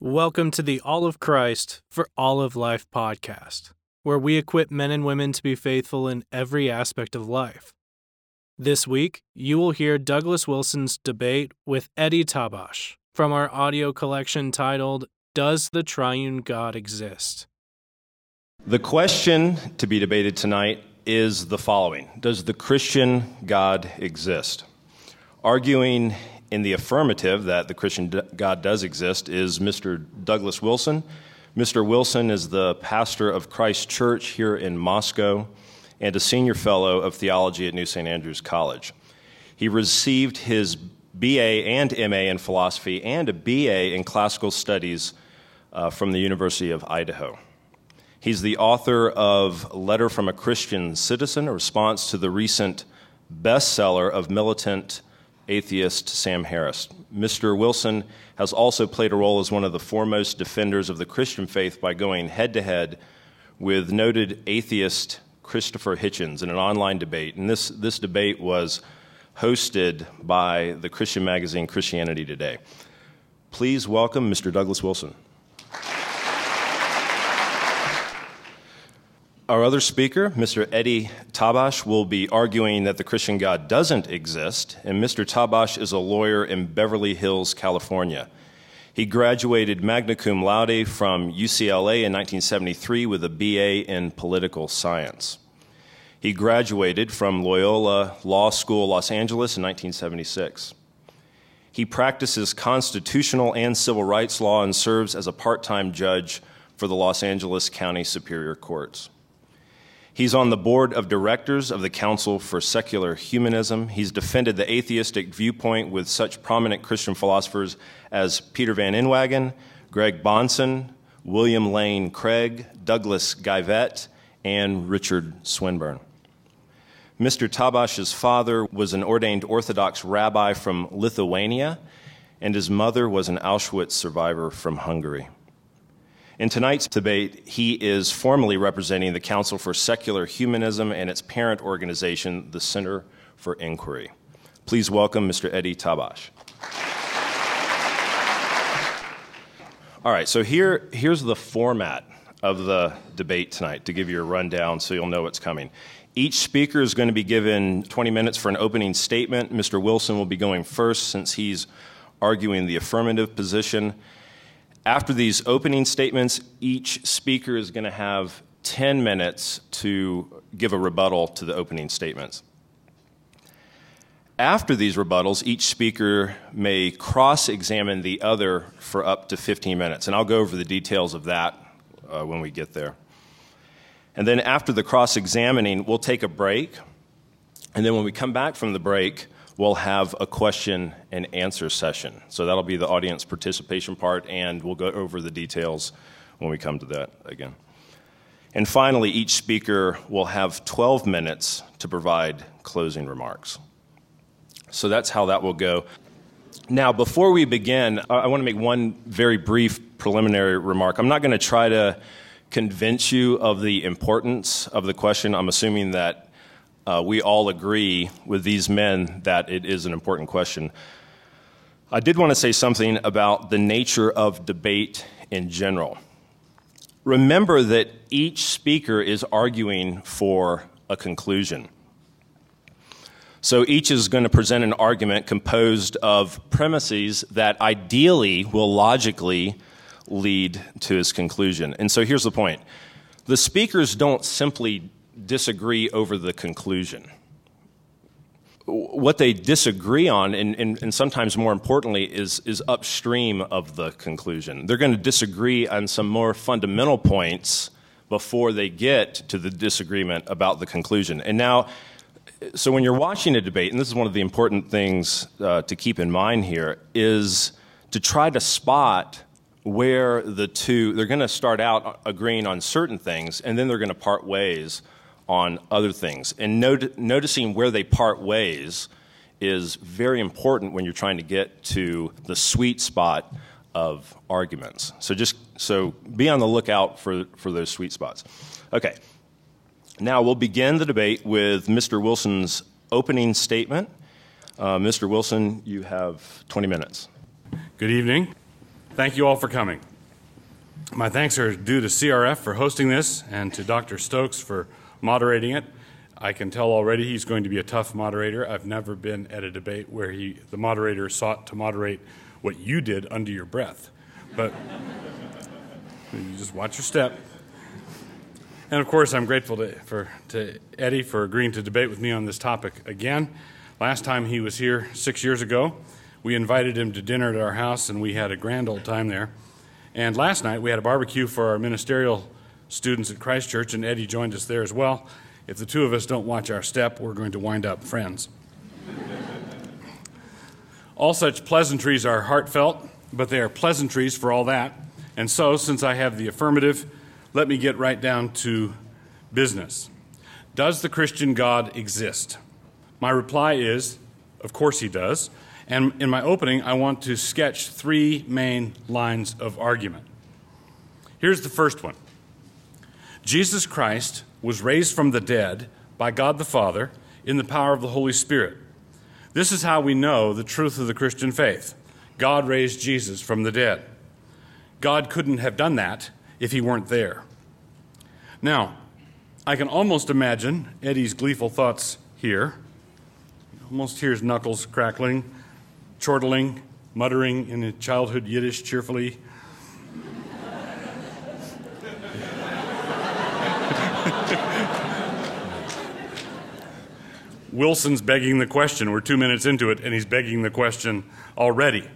Welcome to the All of Christ for All of Life podcast, where we equip men and women to be faithful in every aspect of life. This week, you will hear Douglas Wilson's debate with Eddie Tabash from our audio collection titled Does the Triune God Exist? The question to be debated tonight is the following Does the Christian God exist? Arguing in the affirmative that the Christian God does exist is Mr. Douglas Wilson. Mr. Wilson is the pastor of Christ Church here in Moscow and a senior fellow of theology at New St. Andrews College. He received his BA and MA in philosophy and a BA in classical studies uh, from the University of Idaho. He's the author of Letter from a Christian Citizen, a response to the recent bestseller of militant atheist Sam Harris. Mr. Wilson has also played a role as one of the foremost defenders of the Christian faith by going head to head with noted atheist Christopher Hitchens in an online debate. And this, this debate was hosted by the Christian magazine Christianity Today. Please welcome Mr. Douglas Wilson. Our other speaker, Mr. Eddie Tabash, will be arguing that the Christian God doesn't exist, and Mr. Tabash is a lawyer in Beverly Hills, California. He graduated magna cum laude from UCLA in 1973 with a BA in political science. He graduated from Loyola Law School, Los Angeles in 1976. He practices constitutional and civil rights law and serves as a part time judge for the Los Angeles County Superior Courts. He's on the board of directors of the Council for Secular Humanism. He's defended the atheistic viewpoint with such prominent Christian philosophers as Peter Van Inwagen, Greg Bahnsen, William Lane Craig, Douglas Geivett, and Richard Swinburne. Mr. Tabash's father was an ordained Orthodox rabbi from Lithuania, and his mother was an Auschwitz survivor from Hungary. In tonight's debate, he is formally representing the Council for Secular Humanism and its parent organization, the Center for Inquiry. Please welcome Mr. Eddie Tabash. All right, so here, here's the format of the debate tonight to give you a rundown so you'll know what's coming. Each speaker is going to be given 20 minutes for an opening statement. Mr. Wilson will be going first since he's arguing the affirmative position. After these opening statements, each speaker is going to have 10 minutes to give a rebuttal to the opening statements. After these rebuttals, each speaker may cross examine the other for up to 15 minutes, and I'll go over the details of that uh, when we get there. And then after the cross examining, we'll take a break, and then when we come back from the break, we'll have a question and answer session. So that'll be the audience participation part, and we'll go over the details when we come to that again. And finally, each speaker will have 12 minutes to provide closing remarks. So that's how that will go. Now, before we begin, I want to make one very brief preliminary remark. I'm not going to try to convince you of the importance of the question. I'm assuming that uh, we all agree with these men that it is an important question. I did want to say something about the nature of debate in general. Remember that each speaker is arguing for a conclusion. So each is going to present an argument composed of premises that ideally will logically lead to his conclusion. And so here's the point the speakers don't simply disagree over the conclusion. What they disagree on, and, and, and, sometimes more importantly, is, is upstream of the conclusion. They're going to disagree on some more fundamental points before they get to the disagreement about the conclusion. And now, so when you're watching a debate, and this is one of the important things uh, to keep in mind here, is to try to spot where the two, they're going to start out agreeing on certain things, and then they're going to part ways on other things. And not- noticing where they part ways is very important when you're trying to get to the sweet spot of arguments. So just so be on the lookout for, for those sweet spots. Okay. Now we'll begin the debate with Mr. Wilson's opening statement. Uh, Mr. Wilson, you have 20 minutes. Good evening. Thank you all for coming. My thanks are due to CRF for hosting this and to Dr. Stokes for moderating it. I can tell already he's going to be a tough moderator. I've never been at a debate where he, the moderator sought to moderate what you did under your breath. But you just watch your step. And of course, I'm grateful to, for, to Eddie for agreeing to debate with me on this topic again. Last time he was here six years ago, we invited him to dinner at our house, and we had a grand old time there. And last night, we had a barbecue for our ministerial students at Christ Church, and Eddie joined us there as well. If the two of us don't watch our step, we're going to wind up friends. all such pleasantries are heartfelt, but they are pleasantries for all that. And so, since I have the affirmative, let me get right down to business. Does the Christian God exist? My reply is, of course he does. And in my opening, I want to sketch three main lines of argument. Here's the first one Jesus Christ was raised from the dead by God the Father in the power of the Holy Spirit. This is how we know the truth of the Christian faith. God raised Jesus from the dead. God couldn't have done that if he weren't there. Now, I can almost imagine Eddie's gleeful thoughts here almost hears knuckles crackling, chortling, muttering in his childhood Yiddish cheerfully. Wilson's begging the question. We're two minutes into it, and he's begging the question already.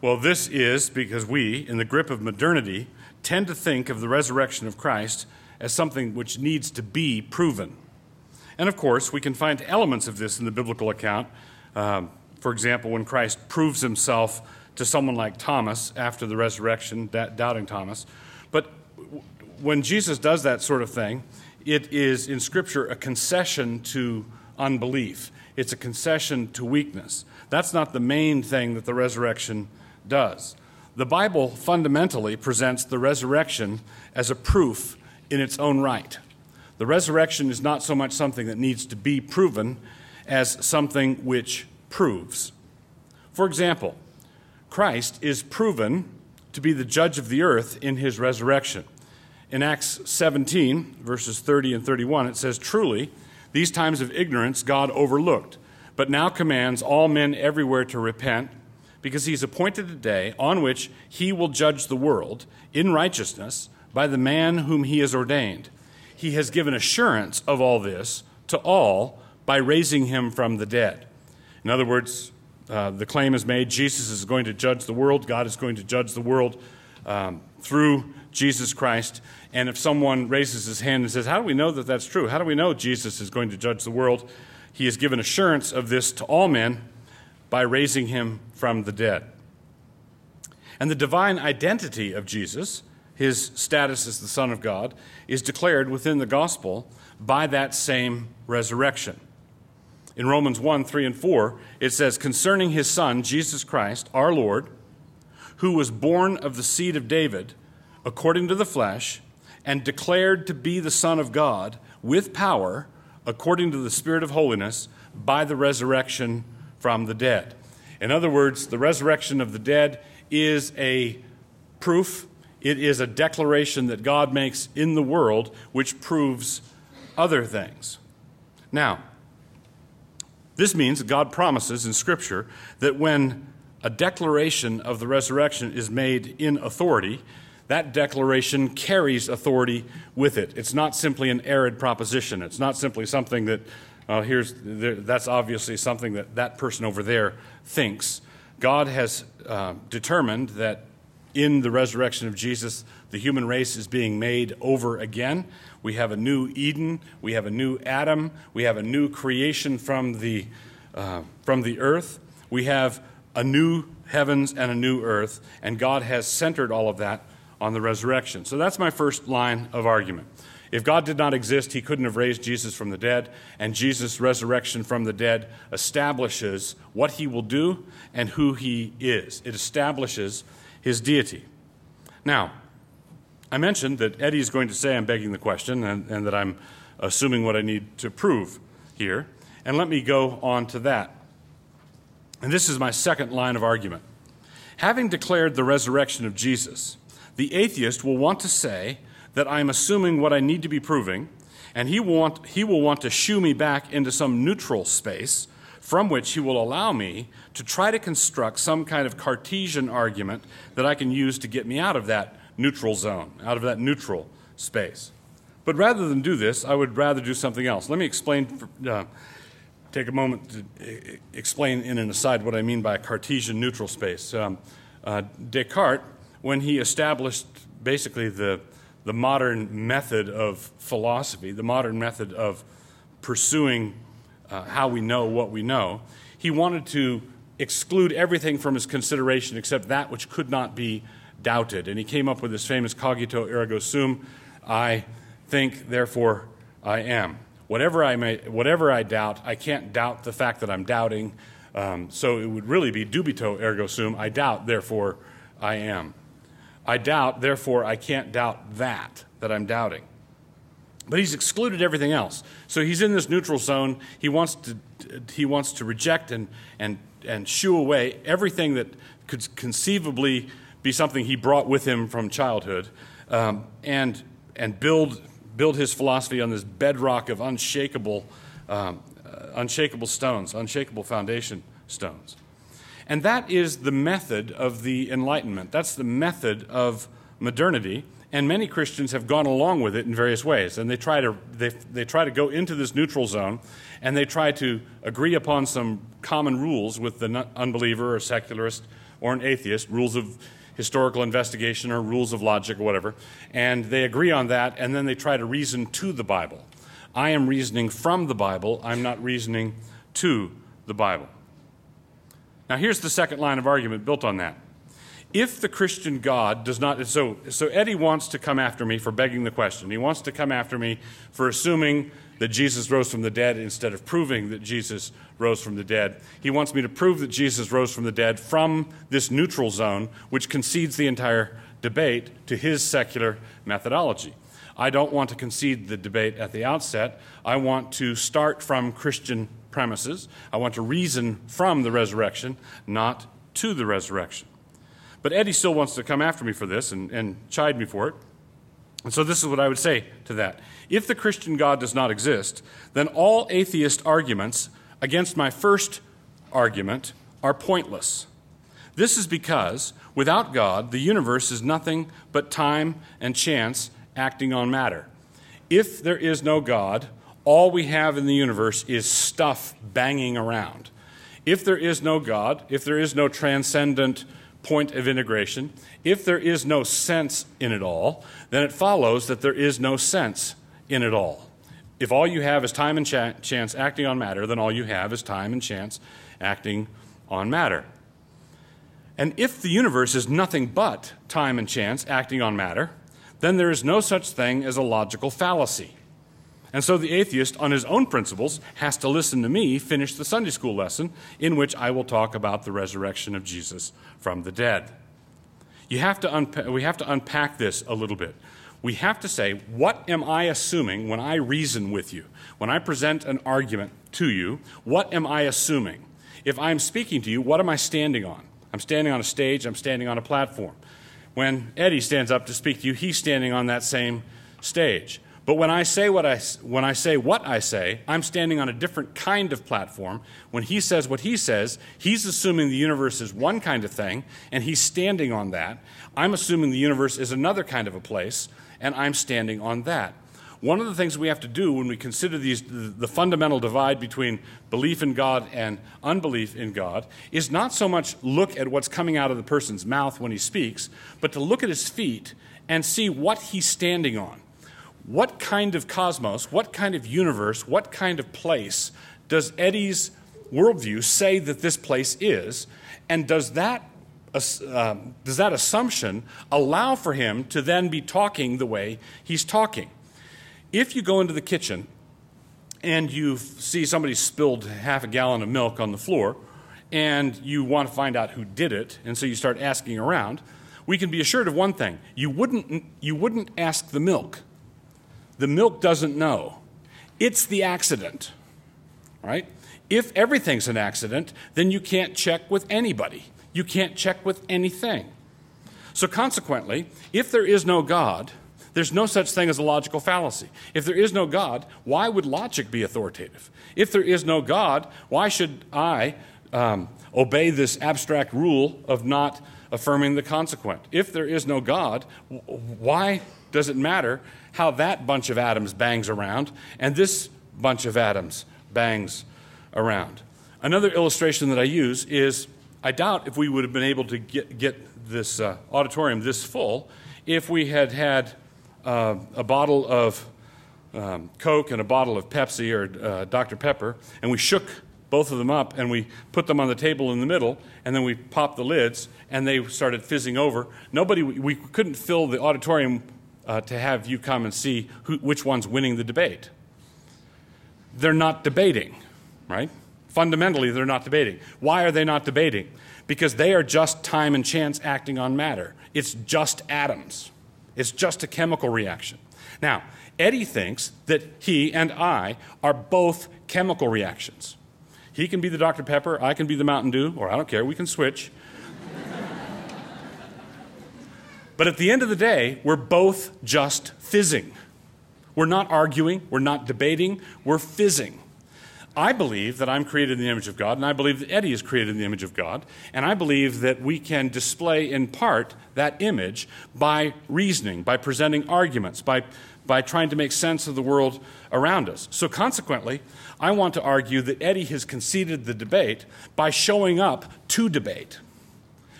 Well, this is because we, in the grip of modernity, tend to think of the resurrection of Christ as something which needs to be proven. And of course, we can find elements of this in the biblical account. Um, for example, when Christ proves himself to someone like Thomas after the resurrection, doubting Thomas. But when Jesus does that sort of thing, it is in Scripture a concession to unbelief, it's a concession to weakness. That's not the main thing that the resurrection does. The Bible fundamentally presents the resurrection as a proof in its own right. The resurrection is not so much something that needs to be proven as something which proves. For example, Christ is proven to be the judge of the earth in his resurrection. In Acts 17, verses 30 and 31, it says, Truly, these times of ignorance God overlooked, but now commands all men everywhere to repent, because he's appointed a day on which he will judge the world in righteousness by the man whom he has ordained he has given assurance of all this to all by raising him from the dead. In other words, uh, the claim is made Jesus is going to judge the world, God is going to judge the world um, through Jesus Christ. And if someone raises his hand and says, How do we know that that's true? How do we know Jesus is going to judge the world? He has given assurance of this to all men by raising him from the dead. And the divine identity of Jesus his status as the Son of God, is declared within the gospel by that same resurrection. In Romans 1 3 and 4, it says, Concerning his Son, Jesus Christ, our Lord, who was born of the seed of David, according to the flesh, and declared to be the Son of God with power, according to the Spirit of holiness, by the resurrection from the dead. In other words, the resurrection of the dead is a proof it is a declaration that God makes in the world which proves other things. Now, this means that God promises in Scripture that when a declaration of the resurrection is made in authority, that declaration carries authority with it. It's not simply an arid proposition. It's not simply something that, uh, here's, that's obviously something that that person over there thinks. God has uh, determined that in the resurrection of Jesus, the human race is being made over again. We have a new Eden, we have a new Adam, we have a new creation from the, uh, from the earth, we have a new heavens and a new earth, and God has centered all of that on the resurrection. So that's my first line of argument. If God did not exist, he couldn't have raised Jesus from the dead, and Jesus' resurrection from the dead establishes what he will do and who he is. It establishes his deity. Now, I mentioned that Eddie is going to say I'm begging the question and, and that I'm assuming what I need to prove here. And let me go on to that. And this is my second line of argument. Having declared the resurrection of Jesus, the atheist will want to say that I'm assuming what I need to be proving, and he will want, he will want to shoo me back into some neutral space from which he will allow me to try to construct some kind of Cartesian argument that I can use to get me out of that neutral zone, out of that neutral space. But rather than do this, I would rather do something else. Let me explain, uh, take a moment to explain in an aside what I mean by a Cartesian neutral space. Um, uh, Descartes, when he established basically the, the modern method of philosophy, the modern method of pursuing uh, how we know what we know, he wanted to exclude everything from his consideration except that which could not be doubted. And he came up with this famous cogito ergo sum I think, therefore I am. Whatever I, may, whatever I doubt, I can't doubt the fact that I'm doubting. Um, so it would really be dubito ergo sum I doubt, therefore I am. I doubt, therefore I can't doubt that, that I'm doubting. But he's excluded everything else. So he's in this neutral zone. He wants to, he wants to reject and, and, and shoo away everything that could conceivably be something he brought with him from childhood um, and, and build, build his philosophy on this bedrock of unshakable, um, uh, unshakable stones, unshakable foundation stones. And that is the method of the Enlightenment. That's the method of modernity and many Christians have gone along with it in various ways. And they try to, they, they try to go into this neutral zone and they try to agree upon some common rules with the unbeliever or secularist or an atheist, rules of historical investigation or rules of logic or whatever. And they agree on that and then they try to reason to the Bible. I am reasoning from the Bible, I'm not reasoning to the Bible. Now, here's the second line of argument built on that if the Christian God does not, so, so Eddie wants to come after me for begging the question. He wants to come after me for assuming that Jesus rose from the dead instead of proving that Jesus rose from the dead. He wants me to prove that Jesus rose from the dead from this neutral zone, which concedes the entire debate to his secular methodology. I don't want to concede the debate at the outset. I want to start from Christian premises. I want to reason from the resurrection, not to the resurrection. But Eddie still wants to come after me for this and, and chide me for it. And so this is what I would say to that. If the Christian God does not exist, then all atheist arguments against my first argument are pointless. This is because without God, the universe is nothing but time and chance acting on matter. If there is no God, all we have in the universe is stuff banging around. If there is no God, if there is no transcendent point of integration. If there is no sense in it all, then it follows that there is no sense in it all. If all you have is time and ch- chance acting on matter, then all you have is time and chance acting on matter. And if the universe is nothing but time and chance acting on matter, then there is no such thing as a logical fallacy. And so the atheist, on his own principles, has to listen to me finish the Sunday school lesson in which I will talk about the resurrection of Jesus from the dead. You have to unpa- we have to unpack this a little bit. We have to say, what am I assuming when I reason with you? When I present an argument to you, what am I assuming? If I'm speaking to you, what am I standing on? I'm standing on a stage, I'm standing on a platform. When Eddie stands up to speak to you, he's standing on that same stage. But when I say what I when I say what I say, I'm standing on a different kind of platform. When he says what he says, he's assuming the universe is one kind of thing and he's standing on that. I'm assuming the universe is another kind of a place and I'm standing on that. One of the things we have to do when we consider these, the fundamental divide between belief in God and unbelief in God is not so much look at what's coming out of the person's mouth when he speaks, but to look at his feet and see what he's standing on what kind of cosmos, what kind of universe, what kind of place does Eddie's worldview say that this place is? And does that, uh, does that assumption allow for him to then be talking the way he's talking? If you go into the kitchen and you see somebody spilled half a gallon of milk on the floor, and you want to find out who did it, and so you start asking around, we can be assured of one thing you wouldn't, you wouldn't ask the milk the milk doesn't know. It's the accident, right? If everything's an accident, then you can't check with anybody. You can't check with anything. So, consequently, if there is no God, there's no such thing as a logical fallacy. If there is no God, why would logic be authoritative? If there is no God, why should I um, obey this abstract rule of not affirming the consequent? If there is no God, why does it matter how that bunch of atoms bangs around and this bunch of atoms bangs around? Another illustration that I use is I doubt if we would have been able to get, get this uh, auditorium this full if we had had uh, a bottle of um, Coke and a bottle of Pepsi or uh, Dr. Pepper, and we shook both of them up and we put them on the table in the middle, and then we popped the lids, and they started fizzing over. Nobody, we couldn't fill the auditorium uh, to have you come and see who, which one's winning the debate. They're not debating, right? Fundamentally, they're not debating. Why are they not debating? Because they are just time and chance acting on matter. It's just atoms. It's just a chemical reaction. Now, Eddie thinks that he and I are both chemical reactions. He can be the Dr. Pepper, I can be the Mountain Dew, or I don't care, we can switch. But at the end of the day, we're both just fizzing. We're not arguing, we're not debating, we're fizzing. I believe that I'm created in the image of God, and I believe that Eddie is created in the image of God, and I believe that we can display in part that image by reasoning, by presenting arguments, by, by trying to make sense of the world around us. So, consequently, I want to argue that Eddie has conceded the debate by showing up to debate.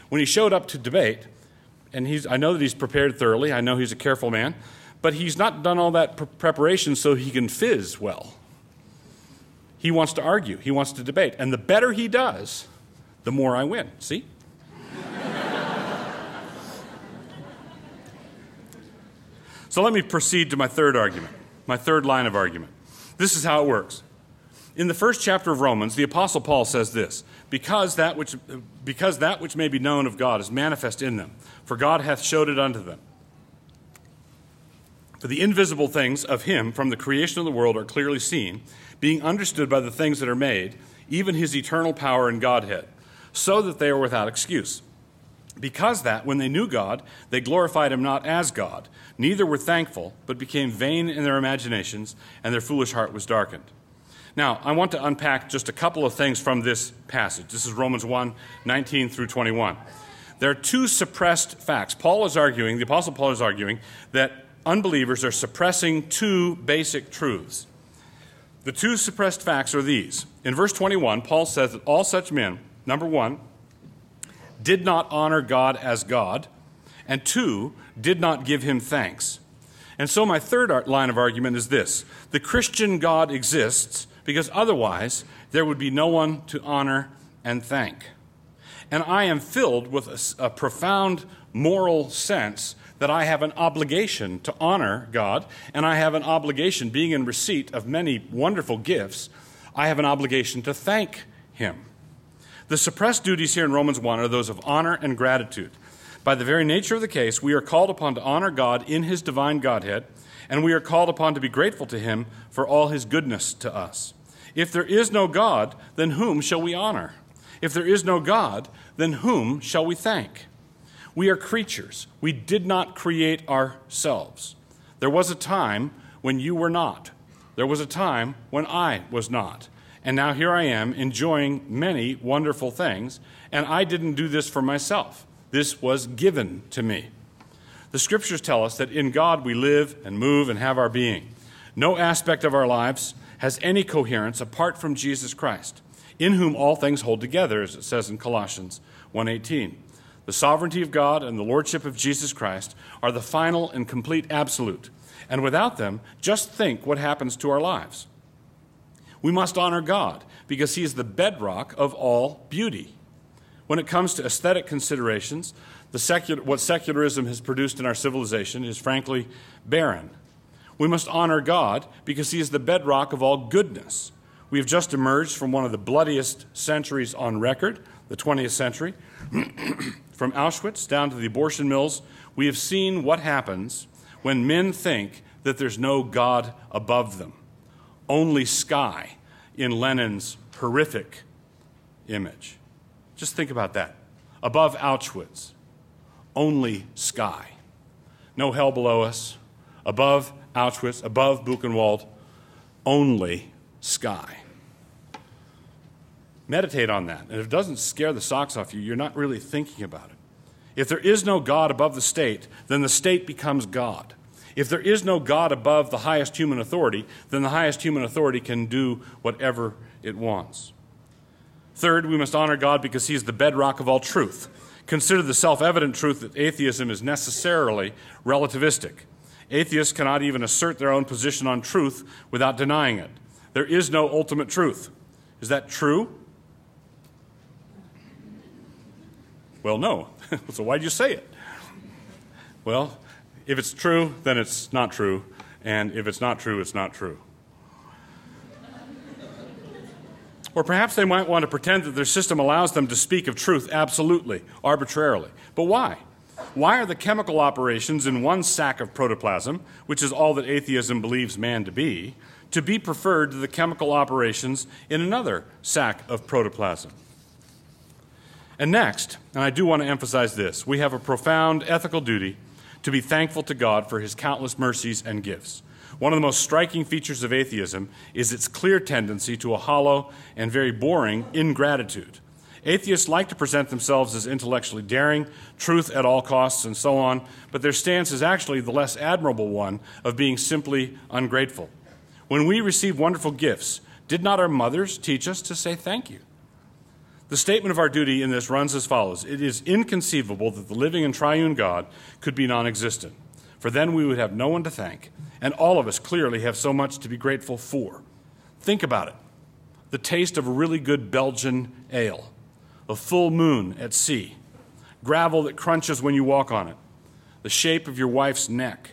When he showed up to debate, and he's, I know that he's prepared thoroughly, I know he's a careful man, but he's not done all that pre- preparation so he can fizz well. He wants to argue, he wants to debate. And the better he does, the more I win. See? so let me proceed to my third argument, my third line of argument. This is how it works. In the first chapter of Romans, the Apostle Paul says this because that, which, because that which may be known of God is manifest in them, for God hath showed it unto them. For the invisible things of him from the creation of the world are clearly seen being understood by the things that are made, even his eternal power and Godhead, so that they are without excuse. Because that, when they knew God, they glorified him not as God, neither were thankful, but became vain in their imaginations, and their foolish heart was darkened. Now, I want to unpack just a couple of things from this passage. This is Romans 1 19 through 21. There are two suppressed facts. Paul is arguing, the Apostle Paul is arguing, that unbelievers are suppressing two basic truths. The two suppressed facts are these. In verse 21, Paul says that all such men, number one, did not honor God as God, and two, did not give him thanks. And so, my third line of argument is this the Christian God exists because otherwise there would be no one to honor and thank. And I am filled with a, a profound moral sense that I have an obligation to honor God, and I have an obligation, being in receipt of many wonderful gifts, I have an obligation to thank Him. The suppressed duties here in Romans 1 are those of honor and gratitude. By the very nature of the case, we are called upon to honor God in His divine Godhead, and we are called upon to be grateful to Him for all His goodness to us. If there is no God, then whom shall we honor? If there is no God, then whom shall we thank? We are creatures. We did not create ourselves. There was a time when you were not. There was a time when I was not. And now here I am enjoying many wonderful things, and I didn't do this for myself. This was given to me. The scriptures tell us that in God we live and move and have our being. No aspect of our lives has any coherence apart from Jesus Christ, in whom all things hold together, as it says in Colossians 1:18. The sovereignty of God and the lordship of Jesus Christ are the final and complete absolute. And without them, just think what happens to our lives. We must honor God because He is the bedrock of all beauty. When it comes to aesthetic considerations, the secular, what secularism has produced in our civilization is frankly barren. We must honor God because He is the bedrock of all goodness. We have just emerged from one of the bloodiest centuries on record, the 20th century. From Auschwitz down to the abortion mills, we have seen what happens when men think that there's no God above them, only sky in Lennon's horrific image. Just think about that. Above Auschwitz, only sky. No hell below us, above Auschwitz, above Buchenwald, only sky. Meditate on that. And if it doesn't scare the socks off you, you're not really thinking about it. If there is no God above the state, then the state becomes God. If there is no God above the highest human authority, then the highest human authority can do whatever it wants. Third, we must honor God because He is the bedrock of all truth. Consider the self evident truth that atheism is necessarily relativistic. Atheists cannot even assert their own position on truth without denying it. There is no ultimate truth. Is that true? Well, no. so why do you say it? Well, if it's true, then it's not true. And if it's not true, it's not true. Or perhaps they might want to pretend that their system allows them to speak of truth absolutely, arbitrarily. But why? Why are the chemical operations in one sack of protoplasm, which is all that atheism believes man to be, to be preferred to the chemical operations in another sack of protoplasm? And next, and I do want to emphasize this, we have a profound ethical duty to be thankful to God for his countless mercies and gifts. One of the most striking features of atheism is its clear tendency to a hollow and very boring ingratitude. Atheists like to present themselves as intellectually daring, truth at all costs, and so on, but their stance is actually the less admirable one of being simply ungrateful. When we receive wonderful gifts, did not our mothers teach us to say thank you? The statement of our duty in this runs as follows. It is inconceivable that the living and triune God could be non existent, for then we would have no one to thank, and all of us clearly have so much to be grateful for. Think about it. The taste of a really good Belgian ale, a full moon at sea, gravel that crunches when you walk on it, the shape of your wife's neck,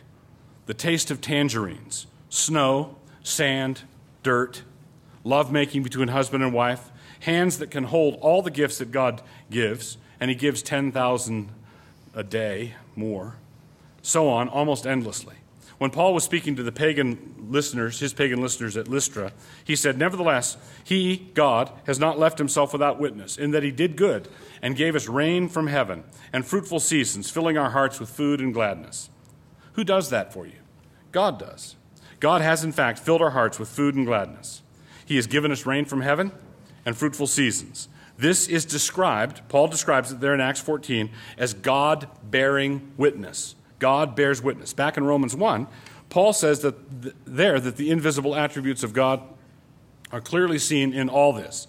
the taste of tangerines, snow, sand, dirt, love making between husband and wife hands that can hold all the gifts that God gives, and He gives 10,000 a day more, so on, almost endlessly. When Paul was speaking to the pagan listeners, his pagan listeners at Lystra, he said, Nevertheless, he, God, has not left himself without witness, in that he did good and gave us rain from heaven and fruitful seasons, filling our hearts with food and gladness. Who does that for you? God does. God has, in fact, filled our hearts with food and gladness. He has given us rain from heaven and fruitful seasons. This is described, Paul describes it there in Acts 14, as God bearing witness. God bears witness. Back in Romans 1, Paul says that th- there that the invisible attributes of God are clearly seen in all this.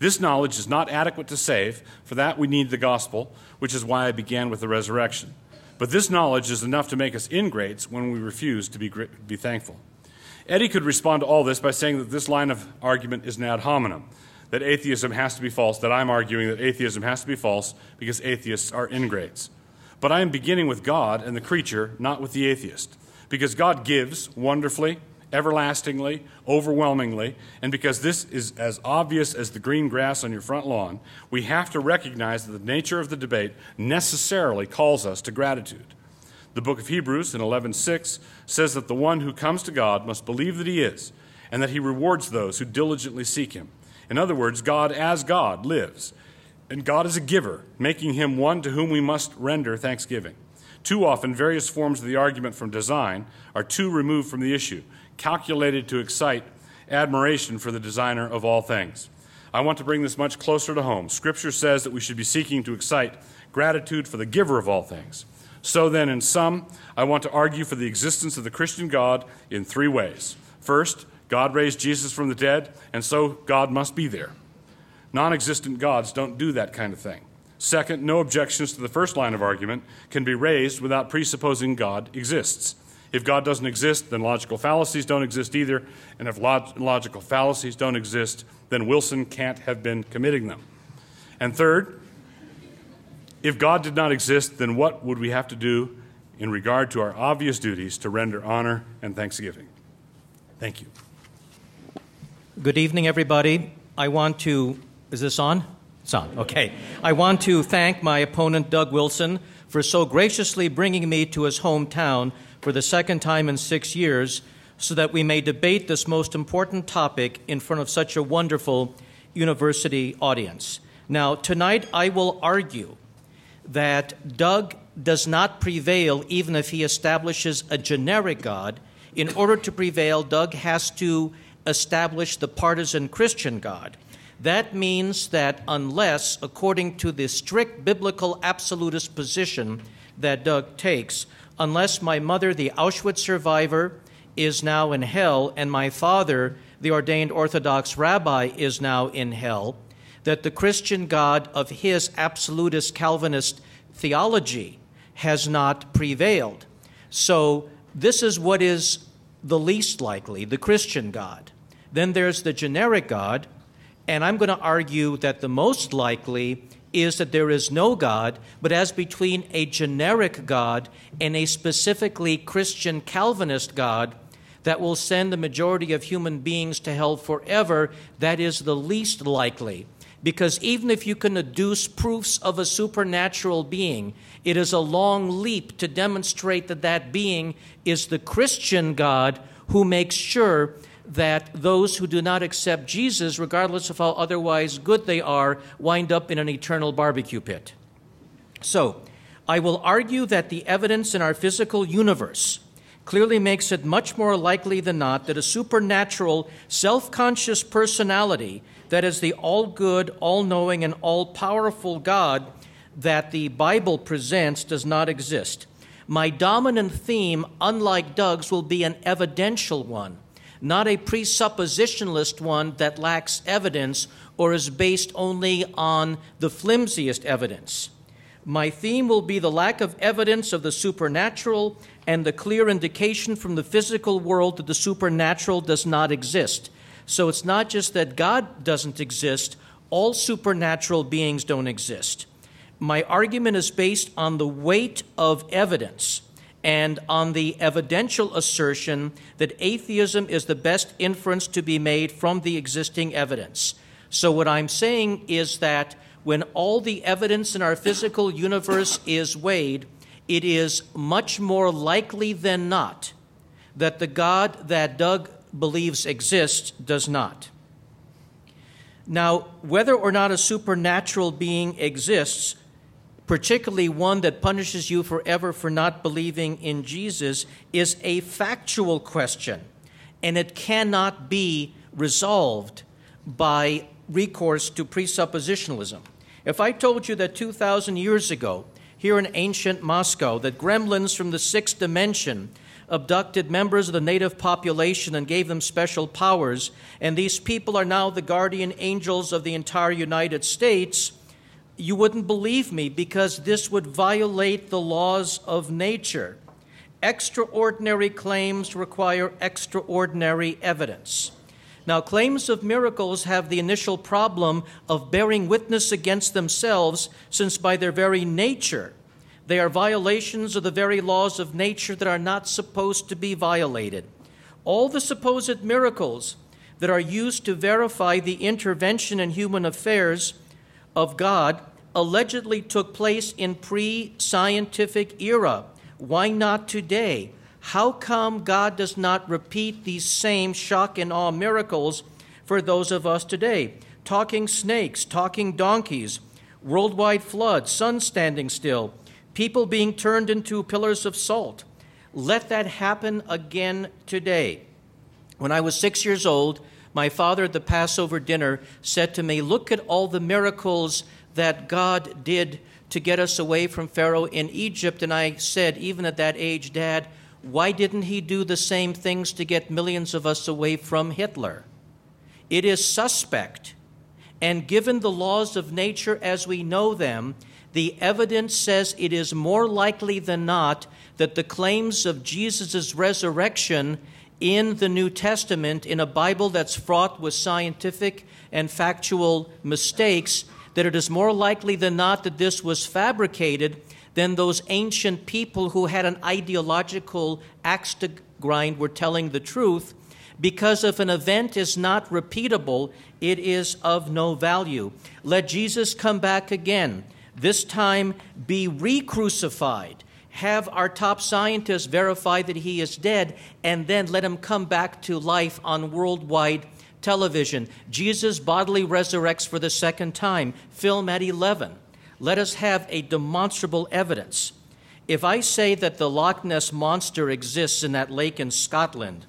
This knowledge is not adequate to save. For that, we need the gospel, which is why I began with the resurrection. But this knowledge is enough to make us ingrates when we refuse to be, be thankful. Eddie could respond to all this by saying that this line of argument is an ad hominem that atheism has to be false, that I'm arguing that atheism has to be false because atheists are ingrates. But I am beginning with God and the creature, not with the atheist. Because God gives wonderfully, everlastingly, overwhelmingly, and because this is as obvious as the green grass on your front lawn, we have to recognize that the nature of the debate necessarily calls us to gratitude. The book of Hebrews in 11:6 says that the one who comes to God must believe that he is, and that he rewards those who diligently seek him. In other words, God as God lives. And God is a giver, making him one to whom we must render thanksgiving. Too often, various forms of the argument from design are too removed from the issue, calculated to excite admiration for the designer of all things. I want to bring this much closer to home. Scripture says that we should be seeking to excite gratitude for the giver of all things. So then, in sum, I want to argue for the existence of the Christian God in three ways. First, God raised Jesus from the dead, and so God must be there. Non existent gods don't do that kind of thing. Second, no objections to the first line of argument can be raised without presupposing God exists. If God doesn't exist, then logical fallacies don't exist either. And if log- logical fallacies don't exist, then Wilson can't have been committing them. And third, if God did not exist, then what would we have to do in regard to our obvious duties to render honor and thanksgiving? Thank you. Good evening, everybody. I want to, is this on? It's on, okay. I want to thank my opponent, Doug Wilson, for so graciously bringing me to his hometown for the second time in six years so that we may debate this most important topic in front of such a wonderful university audience. Now, tonight I will argue that Doug does not prevail even if he establishes a generic God. In order to prevail, Doug has to establish the partisan Christian God. That means that unless, according to the strict biblical absolutist position that Doug takes, unless my mother, the Auschwitz survivor, is now in hell, and my father, the ordained Orthodox rabbi, is now in hell, that the Christian God of his absolutist Calvinist theology has not prevailed. So, this is what is the least likely, the Christian God. Then there's the generic God, and I'm going to argue that the most likely is that there is no God, but as between a generic God and a specifically Christian Calvinist God that will send the majority of human beings to hell forever, that is the least likely. Because even if you can adduce proofs of a supernatural being, it is a long leap to demonstrate that that being is the Christian God who makes sure that those who do not accept Jesus, regardless of how otherwise good they are, wind up in an eternal barbecue pit. So, I will argue that the evidence in our physical universe clearly makes it much more likely than not that a supernatural, self conscious personality that is the all good, all knowing, and all powerful God that the Bible presents does not exist. My dominant theme, unlike Doug's, will be an evidential one not a presuppositionalist one that lacks evidence or is based only on the flimsiest evidence. My theme will be the lack of evidence of the supernatural and the clear indication from the physical world that the supernatural does not exist. So it's not just that God doesn't exist, all supernatural beings don't exist. My argument is based on the weight of evidence and on the evidential assertion that atheism is the best inference to be made from the existing evidence. So, what I'm saying is that when all the evidence in our physical universe is weighed, it is much more likely than not that the God that Doug believes exists does not. Now, whether or not a supernatural being exists particularly one that punishes you forever for not believing in Jesus, is a factual question, and it cannot be resolved by recourse to presuppositionalism. If I told you that 2,000 years ago, here in ancient Moscow, that gremlins from the sixth dimension abducted members of the native population and gave them special powers, and these people are now the guardian angels of the entire United States, you wouldn't believe me because this would violate the laws of nature. Extraordinary claims require extraordinary evidence. Now, claims of miracles have the initial problem of bearing witness against themselves, since by their very nature, they are violations of the very laws of nature that are not supposed to be violated. All the supposed miracles that are used to verify the intervention in human affairs of God allegedly took place in pre-scientific era. Why not today? How come God does not repeat these same shock and awe miracles for those of us today? Talking snakes, talking donkeys, worldwide flood, sun standing still, people being turned into pillars of salt. Let that happen again today. When I was six years old, my father at the Passover dinner said to me, Look at all the miracles that God did to get us away from Pharaoh in Egypt. And I said, even at that age, Dad, why didn't he do the same things to get millions of us away from Hitler? It is suspect. And given the laws of nature as we know them, the evidence says it is more likely than not that the claims of Jesus' resurrection in the New Testament, in a Bible that's fraught with scientific and factual mistakes, that it is more likely than not that this was fabricated than those ancient people who had an ideological axe to grind were telling the truth. Because if an event is not repeatable, it is of no value. Let Jesus come back again, this time be re crucified. Have our top scientists verify that he is dead, and then let him come back to life on worldwide television. Jesus bodily resurrects for the second time. Film at 11. Let us have a demonstrable evidence. If I say that the Loch Ness Monster exists in that lake in Scotland,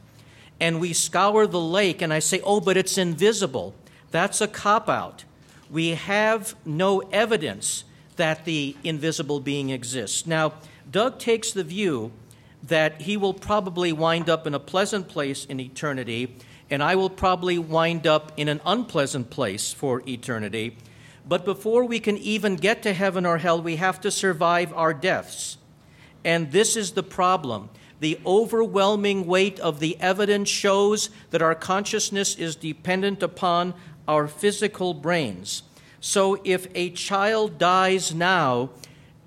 and we scour the lake, and I say, oh, but it's invisible, that's a cop out. We have no evidence that the invisible being exists. Now, Doug takes the view that he will probably wind up in a pleasant place in eternity, and I will probably wind up in an unpleasant place for eternity. But before we can even get to heaven or hell, we have to survive our deaths. And this is the problem. The overwhelming weight of the evidence shows that our consciousness is dependent upon our physical brains. So if a child dies now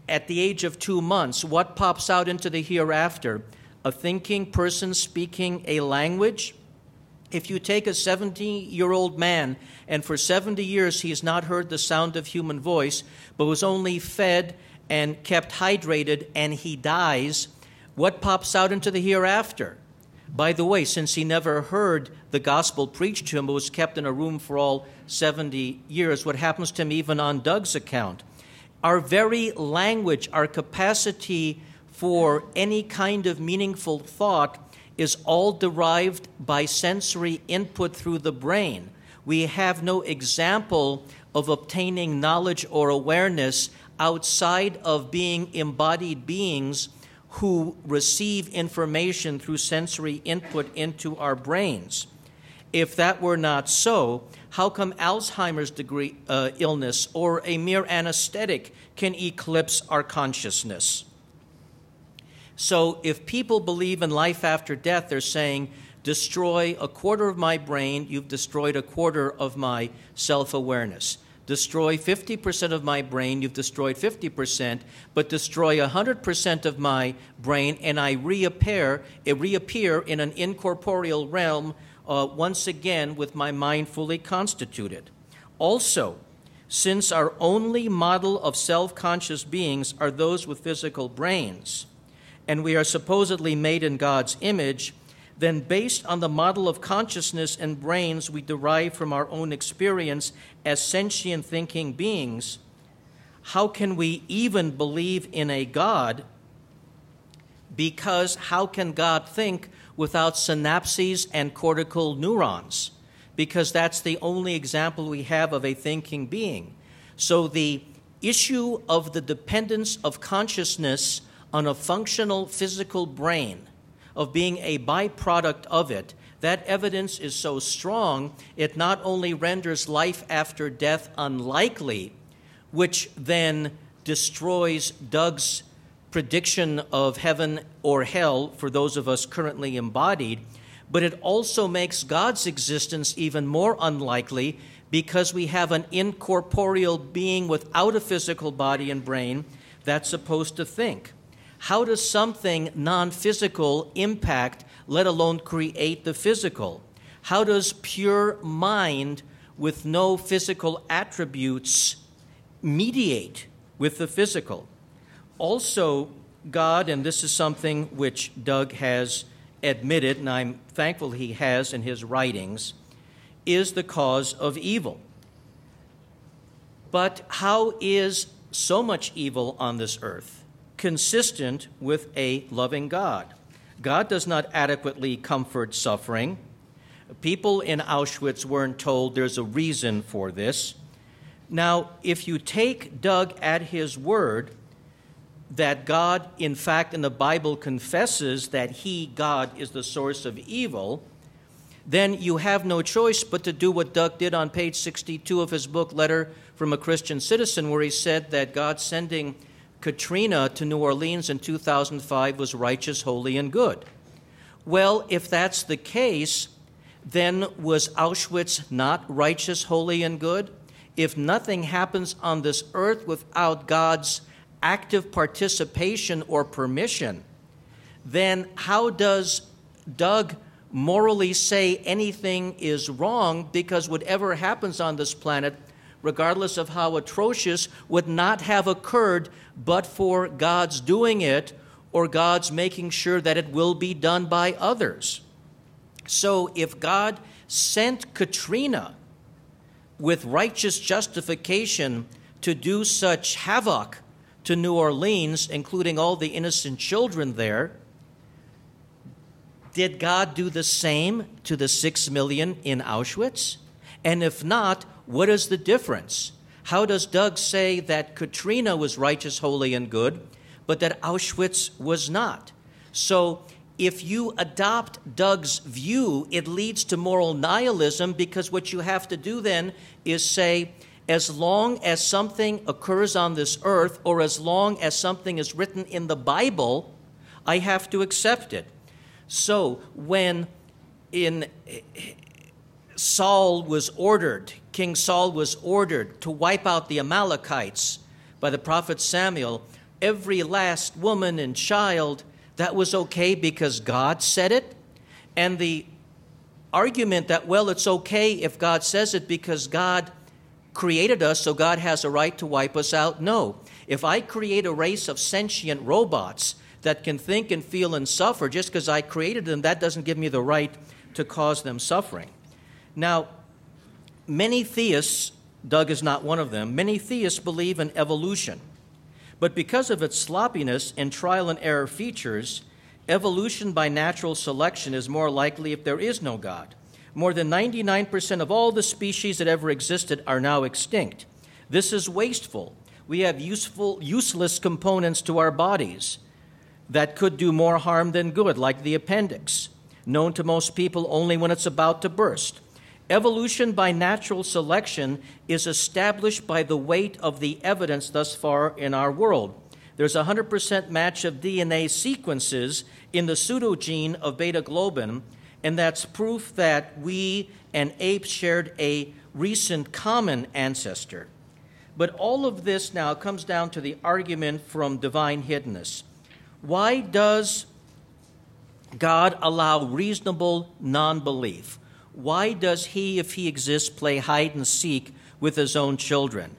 at the age of two months, what pops out into the hereafter? A thinking person speaking a language? If you take a 70 year old man and for 70 years he has not heard the sound of human voice, but was only fed and kept hydrated, and he dies, what pops out into the hereafter? By the way, since he never heard the gospel preached to him, but was kept in a room for all 70 years, what happens to him even on Doug's account? Our very language, our capacity for any kind of meaningful thought is all derived by sensory input through the brain. We have no example of obtaining knowledge or awareness outside of being embodied beings who receive information through sensory input into our brains. If that were not so, how come Alzheimer's degree, uh, illness or a mere anesthetic can eclipse our consciousness? So, if people believe in life after death, they're saying, destroy a quarter of my brain, you've destroyed a quarter of my self awareness destroy 50% of my brain, you've destroyed 50%, but destroy 100% of my brain, and I reappear, it reappear in an incorporeal realm uh, once again with my mind fully constituted. Also, since our only model of self conscious beings are those with physical brains, and we are supposedly made in God's image, then based on the model of consciousness and brains we derive from our own experience as sentient thinking beings, how can we even believe in a God? Because how can God think without synapses and cortical neurons? Because that's the only example we have of a thinking being. So the issue of the dependence of consciousness on a functional physical brain of being a byproduct of it, that evidence is so strong, it not only renders life after death unlikely, which then destroys Doug's prediction of heaven or hell for those of us currently embodied, but it also makes God's existence even more unlikely because we have an incorporeal being without a physical body and brain that's supposed to think. How does something non physical impact, let alone create the physical? How does pure mind with no physical attributes mediate with the physical? Also, God, and this is something which Doug has admitted, and I'm thankful he has in his writings, is the cause of evil. But how is so much evil on this earth? Consistent with a loving God. God does not adequately comfort suffering. People in Auschwitz weren't told there's a reason for this. Now, if you take Doug at his word, that God, in fact, in the Bible confesses that He, God, is the source of evil, then you have no choice but to do what Doug did on page 62 of his book, Letter from a Christian Citizen, where he said that God sending Katrina to New Orleans in 2005 was righteous, holy, and good. Well, if that's the case, then was Auschwitz not righteous, holy, and good? If nothing happens on this earth without God's active participation or permission, then how does Doug morally say anything is wrong because whatever happens on this planet regardless of how atrocious, would not have occurred but for God's doing it or God's making sure that it will be done by others. So if God sent Katrina with righteous justification to do such havoc to New Orleans, including all the innocent children there, did God do the same to the six million in Auschwitz? And if not, what is the difference? How does Doug say that Katrina was righteous, holy, and good, but that Auschwitz was not? So if you adopt Doug's view, it leads to moral nihilism because what you have to do then is say, as long as something occurs on this earth or as long as something is written in the Bible, I have to accept it. So when in eh, Saul was ordered, King Saul was ordered to wipe out the Amalekites by the prophet Samuel, every last woman and child, that was okay because God said it. And the argument that, well, it's okay if God says it because God created us, so God has a right to wipe us out. No. If I create a race of sentient robots that can think and feel and suffer just because I created them, that doesn't give me the right to cause them suffering. Now, many theists, Doug is not one of them, many theists believe in evolution. But because of its sloppiness and trial and error features, evolution by natural selection is more likely if there is no God more than 99% of all the species that ever existed are now extinct. This is wasteful. We have useful, useless components to our bodies that could do more harm than good, like the appendix, known to most people only when it's about to burst. Evolution by natural selection is established by the weight of the evidence thus far in our world. There's a 100% match of DNA sequences in the pseudogene of beta globin and that's proof that we and apes shared a recent common ancestor. But all of this now comes down to the argument from divine hiddenness. Why does God allow reasonable non belief? Why does He, if He exists, play hide and seek with His own children?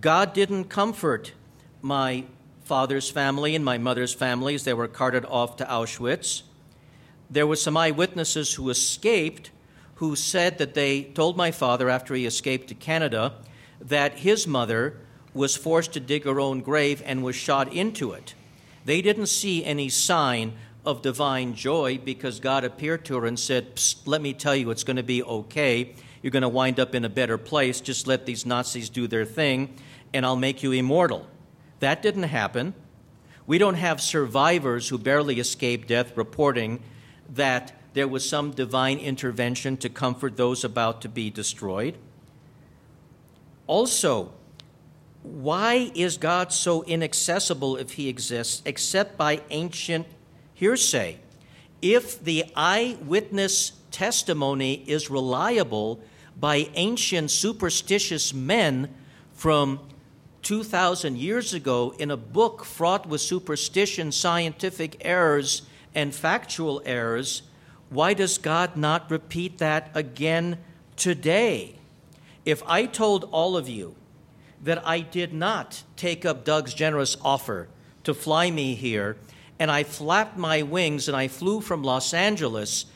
God didn't comfort my father's family and my mother's family as they were carted off to Auschwitz there were some eyewitnesses who escaped who said that they told my father after he escaped to Canada that his mother was forced to dig her own grave and was shot into it. They didn't see any sign of divine joy because God appeared to her and said, Let me tell you, it's going to be okay. You're going to wind up in a better place. Just let these Nazis do their thing, and I'll make you immortal. That didn't happen. We don't have survivors who barely escaped death reporting that there was some divine intervention to comfort those about to be destroyed. Also, why is God so inaccessible if he exists except by ancient hearsay? If the eyewitness testimony is reliable by ancient superstitious men from 2,000 years ago in a book fraught with superstition, scientific errors, and factual errors, why does God not repeat that again today? If I told all of you that I did not take up Doug's generous offer to fly me here, and I flapped my wings and I flew from Los Angeles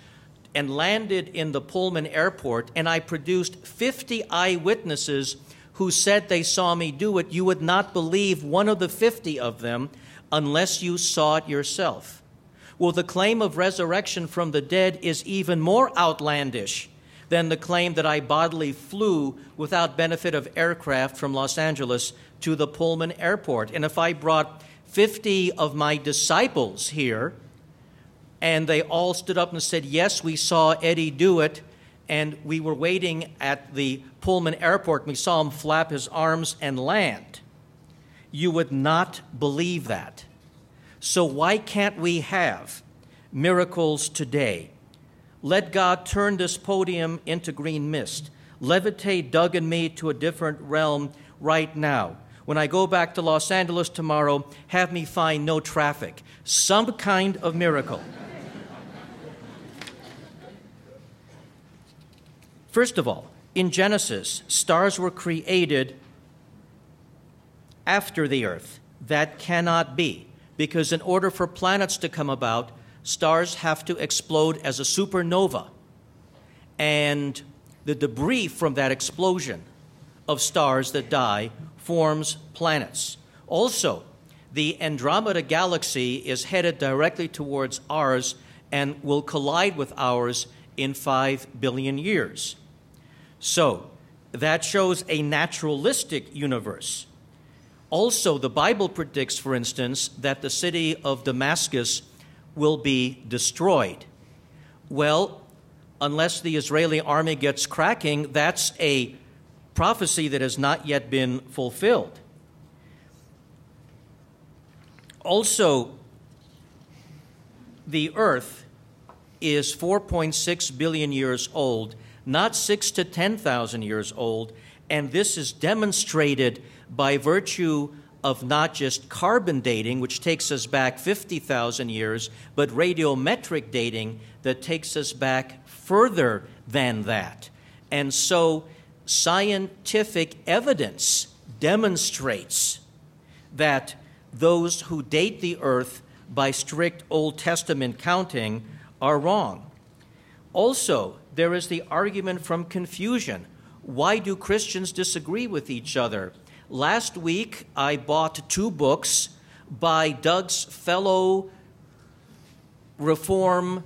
and landed in the Pullman airport, and I produced 50 eyewitnesses who said they saw me do it, you would not believe one of the 50 of them unless you saw it yourself. Well, the claim of resurrection from the dead is even more outlandish than the claim that I bodily flew without benefit of aircraft from Los Angeles to the Pullman airport. And if I brought 50 of my disciples here, and they all stood up and said, Yes, we saw Eddie do it, and we were waiting at the Pullman airport, and we saw him flap his arms and land. You would not believe that. So, why can't we have miracles today? Let God turn this podium into green mist. Levitate Doug and me to a different realm right now. When I go back to Los Angeles tomorrow, have me find no traffic. Some kind of miracle. First of all, in Genesis, stars were created after the earth. That cannot be because in order for planets to come about, stars have to explode as a supernova. And the debris from that explosion of stars that die forms planets. Also, the Andromeda galaxy is headed directly towards ours and will collide with ours in 5 billion years. So, that shows a naturalistic universe. Also, the Bible predicts, for instance, that the city of Damascus will be destroyed. Well, unless the Israeli army gets cracking, that's a prophecy that has not yet been fulfilled. Also, the earth is 4.6 billion years old, not 6 to 10,000 years old, and this is demonstrated by virtue of not just carbon dating, which takes us back 50,000 years, but radiometric dating that takes us back further than that. And so scientific evidence demonstrates that those who date the earth by strict Old Testament counting are wrong. Also, there is the argument from confusion. Why do Christians disagree with each other? Last week, I bought two books by Doug's fellow Reform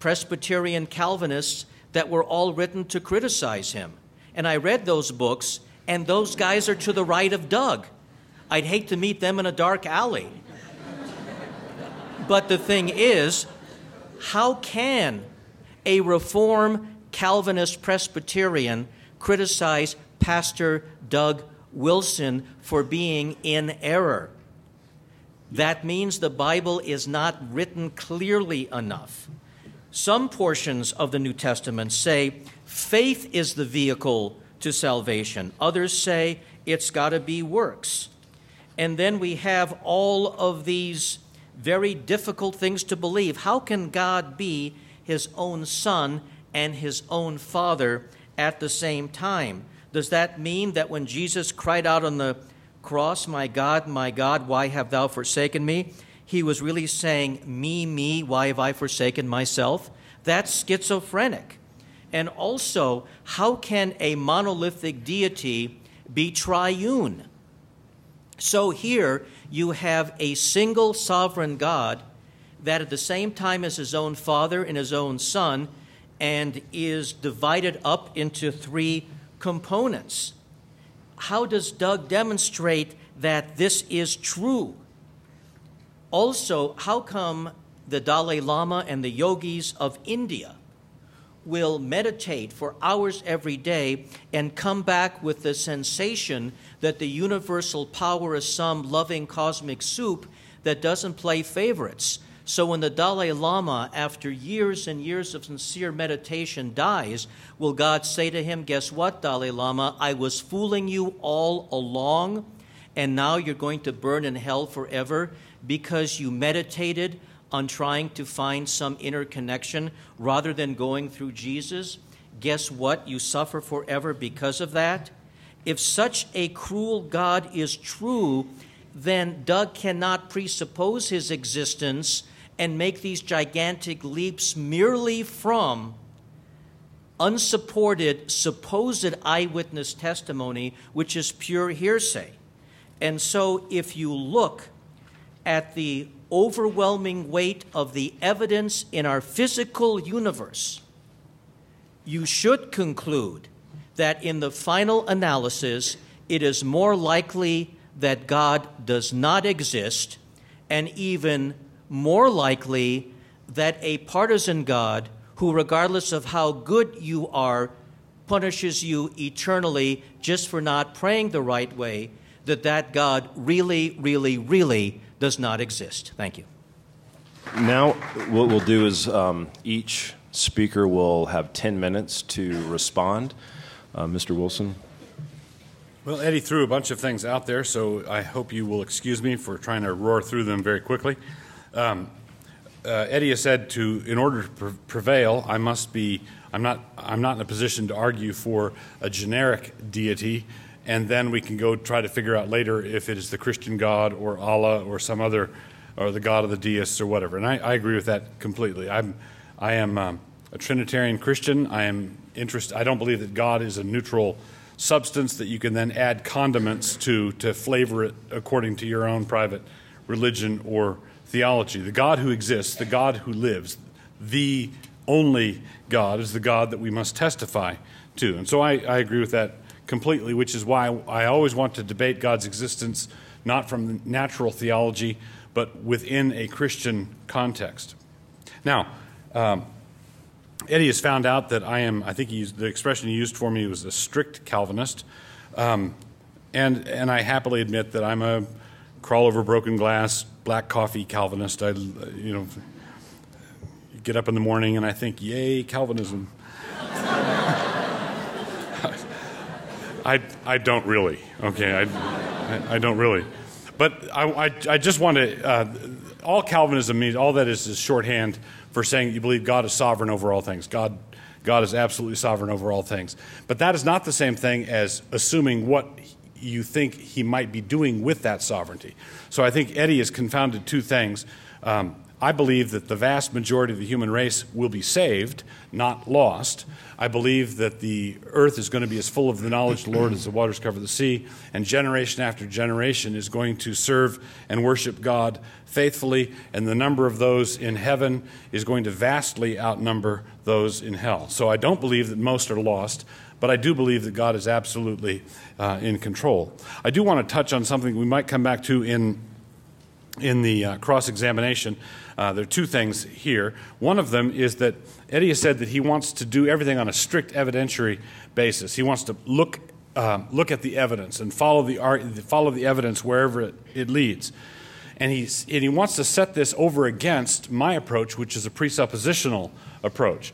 Presbyterian Calvinists that were all written to criticize him. And I read those books, and those guys are to the right of Doug. I'd hate to meet them in a dark alley. but the thing is, how can a Reform Calvinist Presbyterian criticize Pastor Doug Wilson for being in error. That means the Bible is not written clearly enough. Some portions of the New Testament say faith is the vehicle to salvation, others say it's got to be works. And then we have all of these very difficult things to believe. How can God be his own son and his own father at the same time? Does that mean that when Jesus cried out on the cross, My God, my God, why have thou forsaken me? He was really saying, Me, me, why have I forsaken myself? That's schizophrenic. And also, how can a monolithic deity be triune? So here you have a single sovereign God that at the same time is his own Father and his own Son and is divided up into three components. How does Doug demonstrate that this is true? Also, how come the Dalai Lama and the yogis of India will meditate for hours every day and come back with the sensation that the universal power is some loving cosmic soup that doesn't play favorites? So when the Dalai Lama, after years and years of sincere meditation, dies, will God say to him, Guess what, Dalai Lama? I was fooling you all along, and now you're going to burn in hell forever because you meditated on trying to find some inner connection rather than going through Jesus? Guess what? You suffer forever because of that. If such a cruel God is true, then Doug cannot presuppose his existence and make these gigantic leaps merely from unsupported, supposed eyewitness testimony, which is pure hearsay. And so, if you look at the overwhelming weight of the evidence in our physical universe, you should conclude that in the final analysis, it is more likely that God does not exist and even more likely that a partisan God who, regardless of how good you are, punishes you eternally just for not praying the right way, that that God really, really, really does not exist. Thank you. Now, what we'll do is um, each speaker will have 10 minutes to respond. Uh, Mr. Wilson. Well, Eddie threw a bunch of things out there, so I hope you will excuse me for trying to roar through them very quickly. Um, uh, Eddie has said to, in order to prevail, I must be, I'm not, I'm not in a position to argue for a generic deity, and then we can go try to figure out later if it is the Christian God or Allah or some other, or the God of the deists or whatever. And I, I agree with that completely. I'm, I am um, a Trinitarian Christian. I am interested. I don't believe that God is a neutral substance that you can then add condiments to to flavor it according to your own private religion or theology. The God who exists, the God who lives, the only God is the God that we must testify to. And so I, I agree with that completely, which is why I always want to debate God's existence not from natural theology, but within a Christian context. Now, um, Eddie has found out that I am, I think he used, the expression he used for me was a strict Calvinist. Um, and, and I happily admit that I'm a crawl over broken glass, black coffee Calvinist. I, you know, get up in the morning and I think, yay, Calvinism. I, I don't really, okay? I, I, don't really. But I, I, I just want to, uh, all Calvinism means, all that is is shorthand for saying you believe God is sovereign over all things. God, God is absolutely sovereign over all things. But that is not the same thing as assuming what you think he might be doing with that sovereignty. So I think Eddie has confounded two things. Um, I believe that the vast majority of the human race will be saved, not lost. I believe that the earth is going to be as full of the knowledge of the Lord as the waters cover the sea, and generation after generation is going to serve and worship God faithfully, and the number of those in heaven is going to vastly outnumber those in hell. So I don't believe that most are lost, but I do believe that God is absolutely uh, in control. I do want to touch on something we might come back to in, in the uh, cross examination. Uh, there are two things here. One of them is that Eddie has said that he wants to do everything on a strict evidentiary basis. He wants to look, uh, look at the evidence and follow the, follow the evidence wherever it, it leads. And, he's, and he wants to set this over against my approach, which is a presuppositional approach.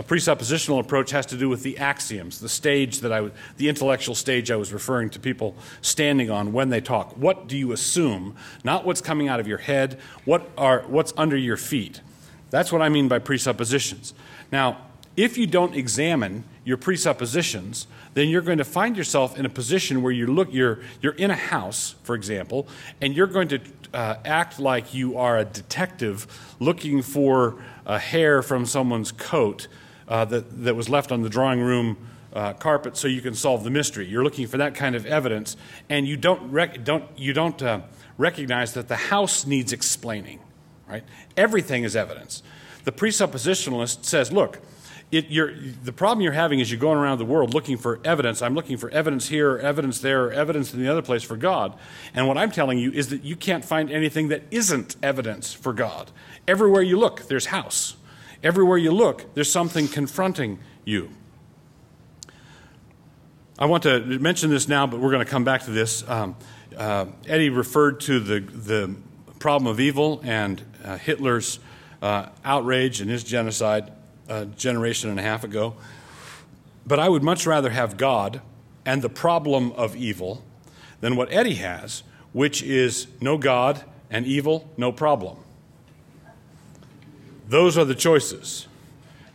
A presuppositional approach has to do with the axioms, the stage that I, the intellectual stage I was referring to people standing on when they talk. What do you assume? Not what's coming out of your head. What are what's under your feet? That's what I mean by presuppositions. Now, if you don't examine your presuppositions, then you're going to find yourself in a position where you look, you're, you're in a house, for example, and you're going to uh, act like you are a detective looking for a hair from someone's coat uh, that, that was left on the drawing room uh, carpet so you can solve the mystery. You're looking for that kind of evidence, and you don't, rec- don't, you don't uh, recognize that the house needs explaining. Right? Everything is evidence. The presuppositionalist says, look, it, the problem you're having is you're going around the world looking for evidence. I'm looking for evidence here, evidence there, evidence in the other place for God. And what I'm telling you is that you can't find anything that isn't evidence for God. Everywhere you look, there's house. Everywhere you look, there's something confronting you. I want to mention this now, but we're going to come back to this. Um, uh, Eddie referred to the, the problem of evil and uh, Hitler's uh, outrage and his genocide a generation and a half ago. But I would much rather have God and the problem of evil than what Eddie has, which is no God and evil, no problem. Those are the choices.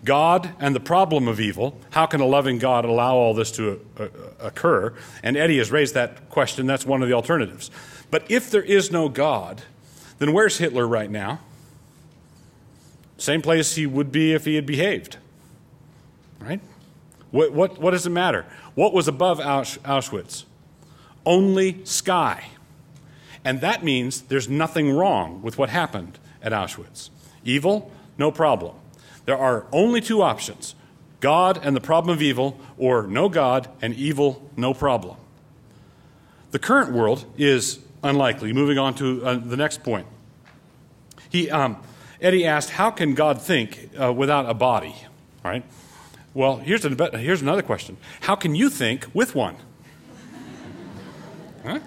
God and the problem of evil. How can a loving God allow all this to uh, uh, occur? And Eddie has raised that question. That's one of the alternatives. But if there is no God, then where's Hitler right now? Same place he would be if he had behaved. Right? What, what, what does it matter? What was above Auschwitz? Only sky. And that means there's nothing wrong with what happened at Auschwitz. Evil, no problem. There are only two options God and the problem of evil, or no God and evil, no problem. The current world is unlikely. Moving on to uh, the next point. He, um, Eddie asked, How can God think uh, without a body? All right. Well, here's, a, here's another question How can you think with one? Huh?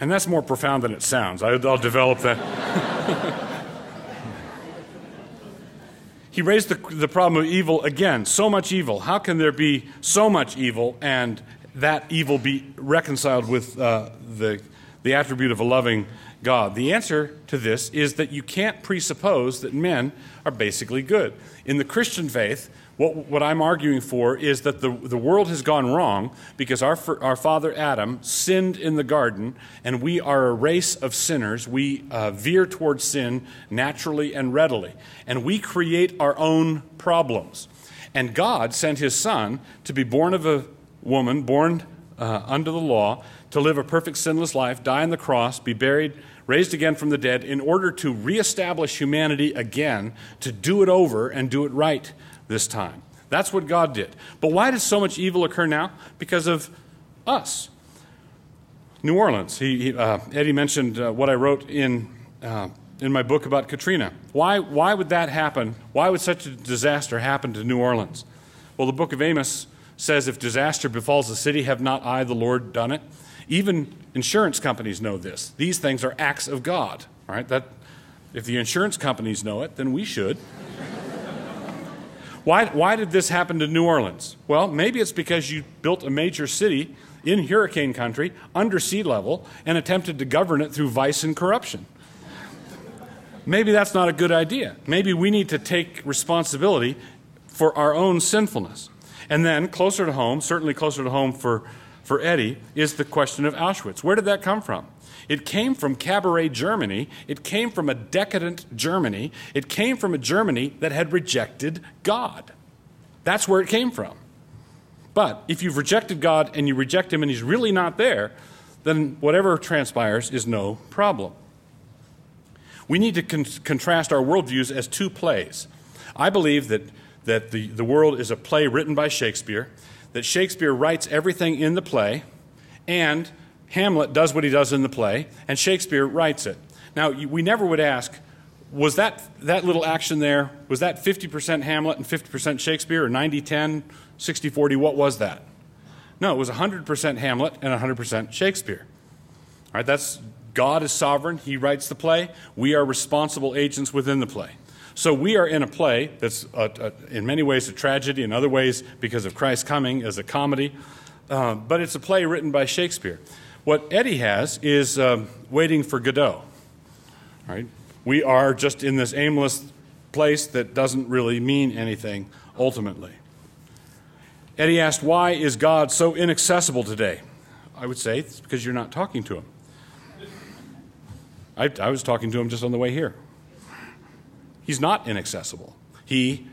And that's more profound than it sounds. I, will develop that. he raised the, the problem of evil again. So much evil. How can there be so much evil and that evil be reconciled with uh, the, the attribute of a loving God? The answer to this is that you can't presuppose that men are basically good. In the Christian faith, what, what I'm arguing for is that the, the world has gone wrong because our, our father Adam sinned in the garden, and we are a race of sinners. We uh, veer towards sin naturally and readily, and we create our own problems. And God sent his son to be born of a woman, born uh, under the law, to live a perfect sinless life, die on the cross, be buried, raised again from the dead, in order to reestablish humanity again, to do it over and do it right this time. That's what God did. But why does so much evil occur now? Because of us. New Orleans. He, he uh, Eddie mentioned uh, what I wrote in, uh, in my book about Katrina. Why, why would that happen? Why would such a disaster happen to New Orleans? Well, the book of Amos says, If disaster befalls the city, have not I, the Lord, done it? Even insurance companies know this. These things are acts of God. Right? That, if the insurance companies know it, then we should. Why, why did this happen to New Orleans? Well, maybe it's because you built a major city in hurricane country under sea level and attempted to govern it through vice and corruption. Maybe that's not a good idea. Maybe we need to take responsibility for our own sinfulness. And then, closer to home, certainly closer to home for, for Eddie, is the question of Auschwitz. Where did that come from? It came from cabaret Germany. It came from a decadent Germany. It came from a Germany that had rejected God. That's where it came from. But if you've rejected God and you reject Him and He's really not there, then whatever transpires is no problem. We need to con- contrast our worldviews as two plays. I believe that, that the, the world is a play written by Shakespeare, that Shakespeare writes everything in the play, and Hamlet does what he does in the play, and Shakespeare writes it. Now, we never would ask, was that, that little action there, was that 50% Hamlet and 50% Shakespeare, or 90 10, 60 40? What was that? No, it was 100% Hamlet and 100% Shakespeare. All right, that's God is sovereign. He writes the play. We are responsible agents within the play. So we are in a play that's a, a, in many ways a tragedy, in other ways, because of Christ's coming, as a comedy. Uh, but it's a play written by Shakespeare. What Eddie has is um, waiting for Godot. Right? We are just in this aimless place that doesn't really mean anything ultimately. Eddie asked, Why is God so inaccessible today? I would say it's because you're not talking to him. I, I was talking to him just on the way here. He's not inaccessible, he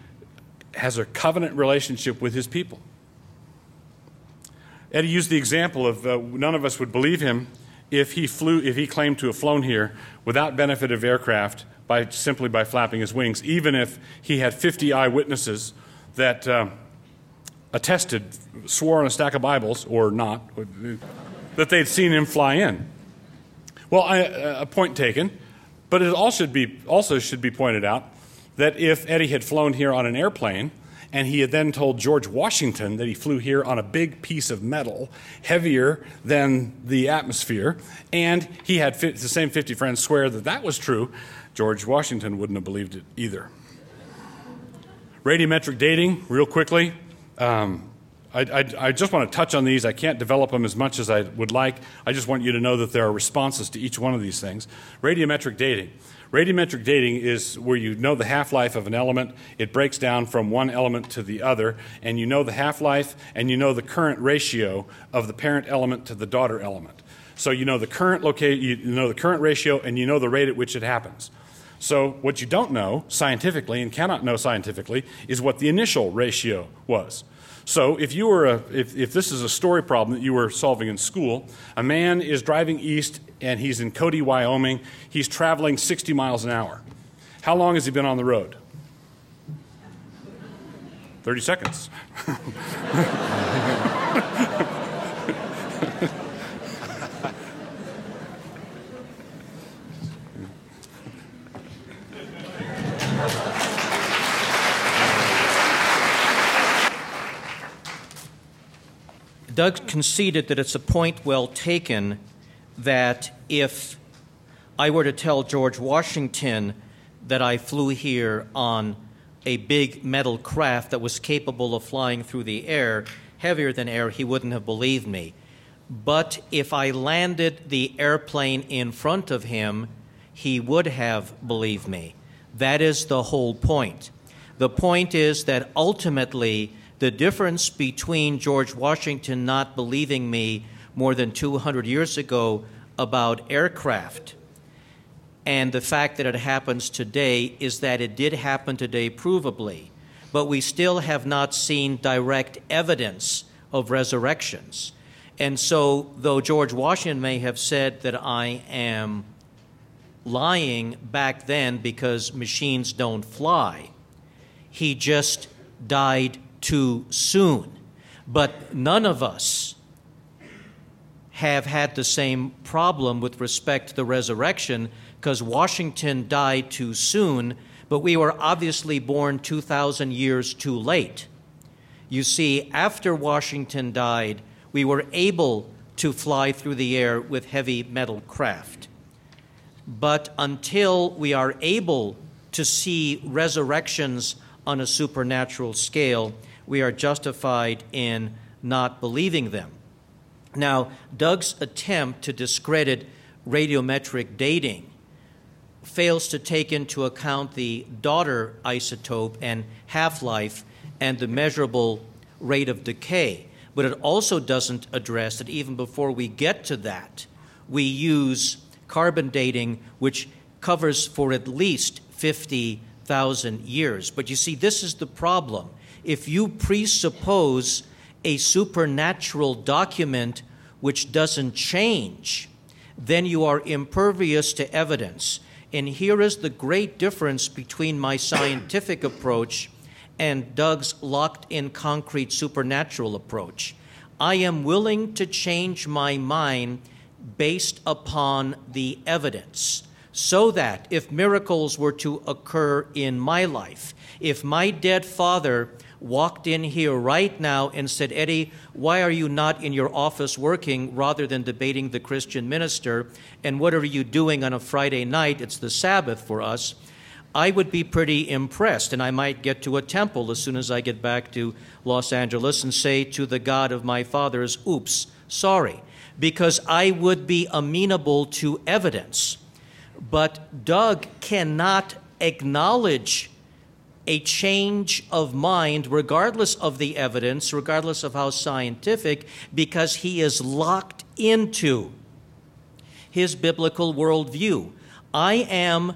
has a covenant relationship with his people. Eddie used the example of uh, none of us would believe him if he flew, if he claimed to have flown here without benefit of aircraft by simply by flapping his wings, even if he had 50 eyewitnesses that uh, attested, swore on a stack of Bibles or not, that they'd seen him fly in. Well, I, uh, a point taken, but it also should be also should be pointed out that if Eddie had flown here on an airplane and he had then told George Washington that he flew here on a big piece of metal, heavier than the atmosphere, and he had the same 50 friends swear that that was true. George Washington wouldn't have believed it either. Radiometric dating, real quickly. Um, I, I, I, just want to touch on these. I can't develop them as much as I would like. I just want you to know that there are responses to each one of these things. Radiometric dating. Radiometric dating is where you know the half life of an element, it breaks down from one element to the other, and you know the half life and you know the current ratio of the parent element to the daughter element. So you know the current locate, you know the current ratio and you know the rate at which it happens. So what you don't know scientifically and cannot know scientifically is what the initial ratio was. So if you were a, if, if this is a story problem that you were solving in school, a man is driving east and he's in Cody, Wyoming. He's traveling 60 miles an hour. How long has he been on the road? 30 seconds. Doug conceded that it's a point well taken that if I were to tell George Washington that I flew here on a big metal craft that was capable of flying through the air, heavier than air, he wouldn't have believed me. but if I landed the airplane in front of him, he would have believed me. That is the whole point. The point is that ultimately, the difference between George Washington not believing me more than 200 years ago about aircraft and the fact that it happens today is that it did happen today provably, but we still have not seen direct evidence of resurrections. And so, though George Washington may have said that I am lying back then because machines don't fly, he just died too soon. But none of us have had the same problem with respect to the resurrection because Washington died too soon, but we were obviously born 2,000 years too late. You see, after Washington died, we were able to fly through the air with heavy metal craft. But until we are able to see resurrections on a supernatural scale, we are justified in not believing them. Now, Doug's attempt to discredit radiometric dating fails to take into account the daughter isotope and half life and the measurable rate of decay. But it also doesn't address that even before we get to that, we use carbon dating, which covers for at least 50,000 years. But you see, this is the problem. If you presuppose a supernatural document which doesn't change, then you are impervious to evidence. And here is the great difference between my scientific approach and Doug's locked in concrete supernatural approach. I am willing to change my mind based upon the evidence so that if miracles were to occur in my life, if my dead father walked in here right now and said, Eddie, why are you not in your office working rather than debating the Christian minister? And what are you doing on a Friday night? It's the Sabbath for us. I would be pretty impressed, and I might get to a temple as soon as I get back to Los Angeles and say to the God of my fathers, oops, sorry, because I would be amenable to evidence. But Doug cannot acknowledge a change of mind, regardless of the evidence, regardless of how scientific, because he is locked into his biblical worldview. I am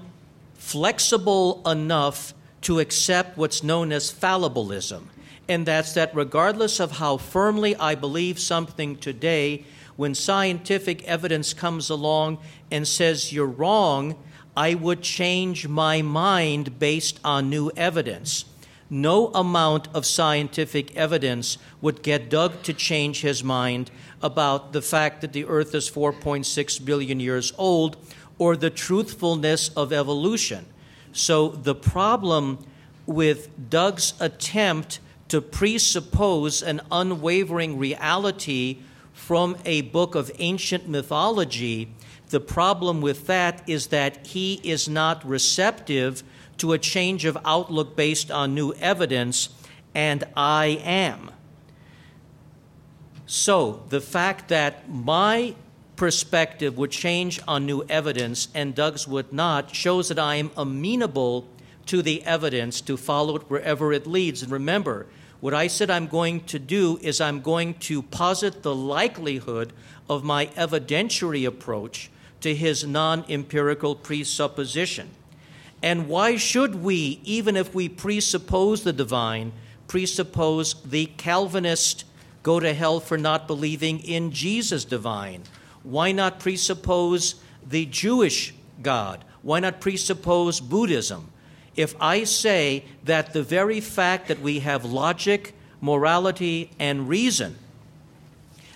flexible enough to accept what's known as fallibilism, and that's that regardless of how firmly I believe something today, when scientific evidence comes along and says you're wrong, I would change my mind based on new evidence. No amount of scientific evidence would get Doug to change his mind about the fact that the earth is 4.6 billion years old or the truthfulness of evolution. So the problem with Doug's attempt to presuppose an unwavering reality from a book of ancient mythology the problem with that is that he is not receptive to a change of outlook based on new evidence, and I am. So, the fact that my perspective would change on new evidence and Doug's would not shows that I am amenable to the evidence to follow it wherever it leads. And remember, what I said I'm going to do is I'm going to posit the likelihood of my evidentiary approach to his non empirical presupposition. And why should we, even if we presuppose the divine, presuppose the Calvinist go to hell for not believing in Jesus divine? Why not presuppose the Jewish God? Why not presuppose Buddhism? If I say that the very fact that we have logic, morality, and reason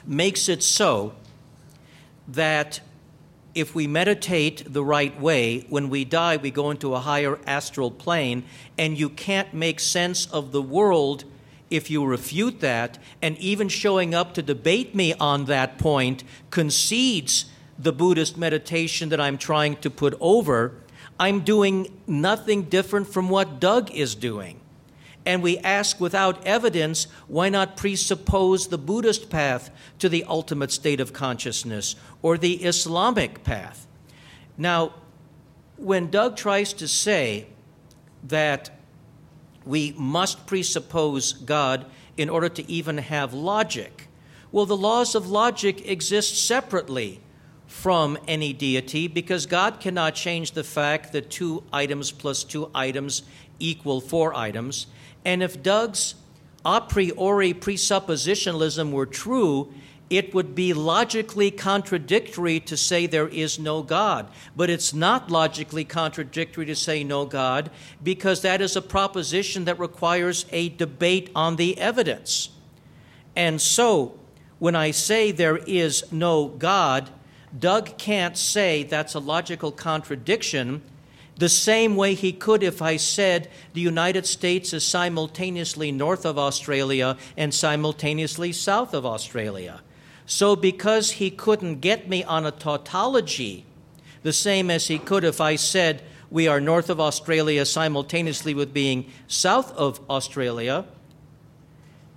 makes it so that if we meditate the right way, when we die, we go into a higher astral plane, and you can't make sense of the world if you refute that, and even showing up to debate me on that point concedes the Buddhist meditation that I'm trying to put over, I'm doing nothing different from what Doug is doing. And we ask without evidence, why not presuppose the Buddhist path to the ultimate state of consciousness or the Islamic path? Now, when Doug tries to say that we must presuppose God in order to even have logic, well, the laws of logic exist separately from any deity because God cannot change the fact that two items plus two items equal four items. And if Doug's a priori presuppositionalism were true, it would be logically contradictory to say there is no God. But it's not logically contradictory to say no God because that is a proposition that requires a debate on the evidence. And so, when I say there is no God, Doug can't say that's a logical contradiction the same way he could if I said the United States is simultaneously north of Australia and simultaneously south of Australia. So, because he couldn't get me on a tautology, the same as he could if I said we are north of Australia simultaneously with being south of Australia,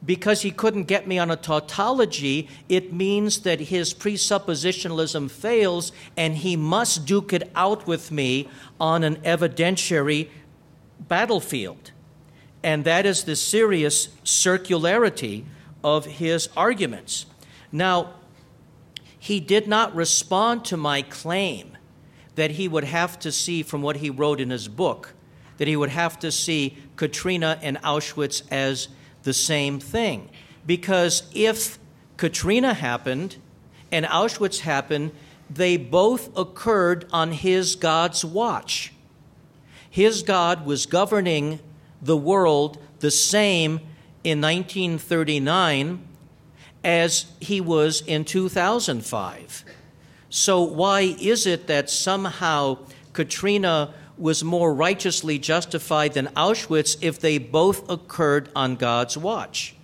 because he couldn't get me on a tautology, it means that his presuppositionalism fails and he must duke it out with me on an evidentiary battlefield. And that is the serious circularity of his arguments. Now, he did not respond to my claim that he would have to see from what he wrote in his book, that he would have to see Katrina and Auschwitz as the same thing. Because if Katrina happened and Auschwitz happened, they both occurred on his God's watch. His God was governing the world the same in 1939 as he was in 2005. So, why is it that somehow Katrina was more righteously justified than Auschwitz if they both occurred on God's watch.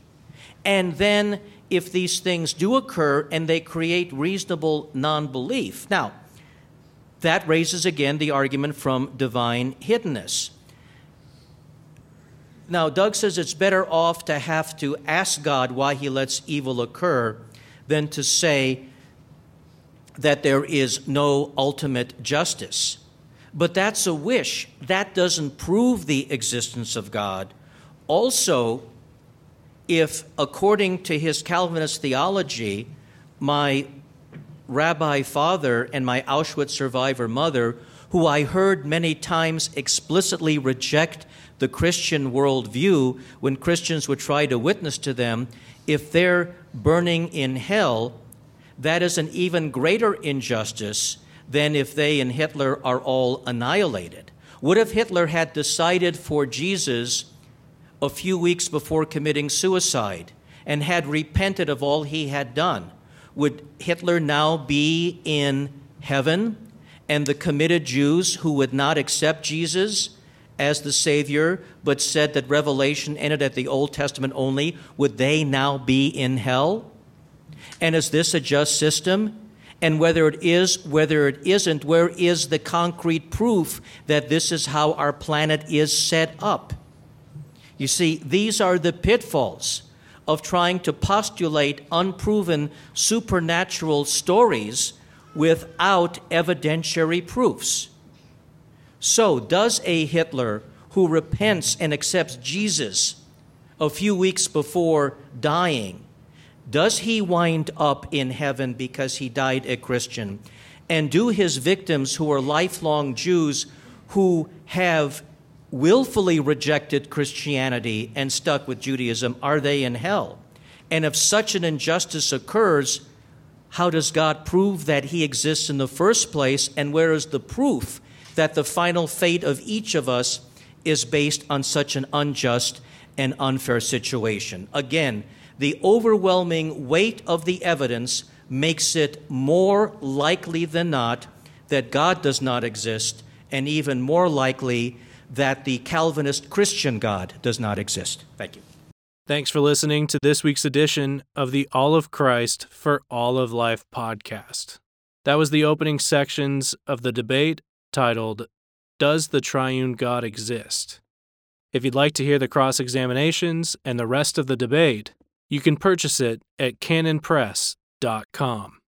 And then, if these things do occur and they create reasonable non belief. Now, that raises again the argument from divine hiddenness. Now, Doug says it's better off to have to ask God why he lets evil occur than to say that there is no ultimate justice. But that's a wish. That doesn't prove the existence of God. Also, if, according to his Calvinist theology, my rabbi father and my Auschwitz survivor mother, who I heard many times explicitly reject the Christian worldview when Christians would try to witness to them, if they're burning in hell, that is an even greater injustice than if they and Hitler are all annihilated. What if Hitler had decided for Jesus a few weeks before committing suicide and had repented of all he had done? Would Hitler now be in heaven? And the committed Jews who would not accept Jesus as the Savior, but said that revelation ended at the Old Testament only, would they now be in hell? And is this a just system? And whether it is, whether it isn't, where is the concrete proof that this is how our planet is set up? You see, these are the pitfalls of trying to postulate unproven supernatural stories without evidentiary proofs. So, does a Hitler who repents and accepts Jesus a few weeks before dying does he wind up in heaven because he died a Christian? And do his victims, who are lifelong Jews who have willfully rejected Christianity and stuck with Judaism, are they in hell? And if such an injustice occurs, how does God prove that he exists in the first place? And where is the proof that the final fate of each of us is based on such an unjust and unfair situation? Again, the overwhelming weight of the evidence makes it more likely than not that God does not exist, and even more likely that the Calvinist Christian God does not exist. Thank you. Thanks for listening to this week's edition of the All of Christ for All of Life podcast. That was the opening sections of the debate titled, Does the Triune God Exist? If you'd like to hear the cross examinations and the rest of the debate, you can purchase it at canonpress.com.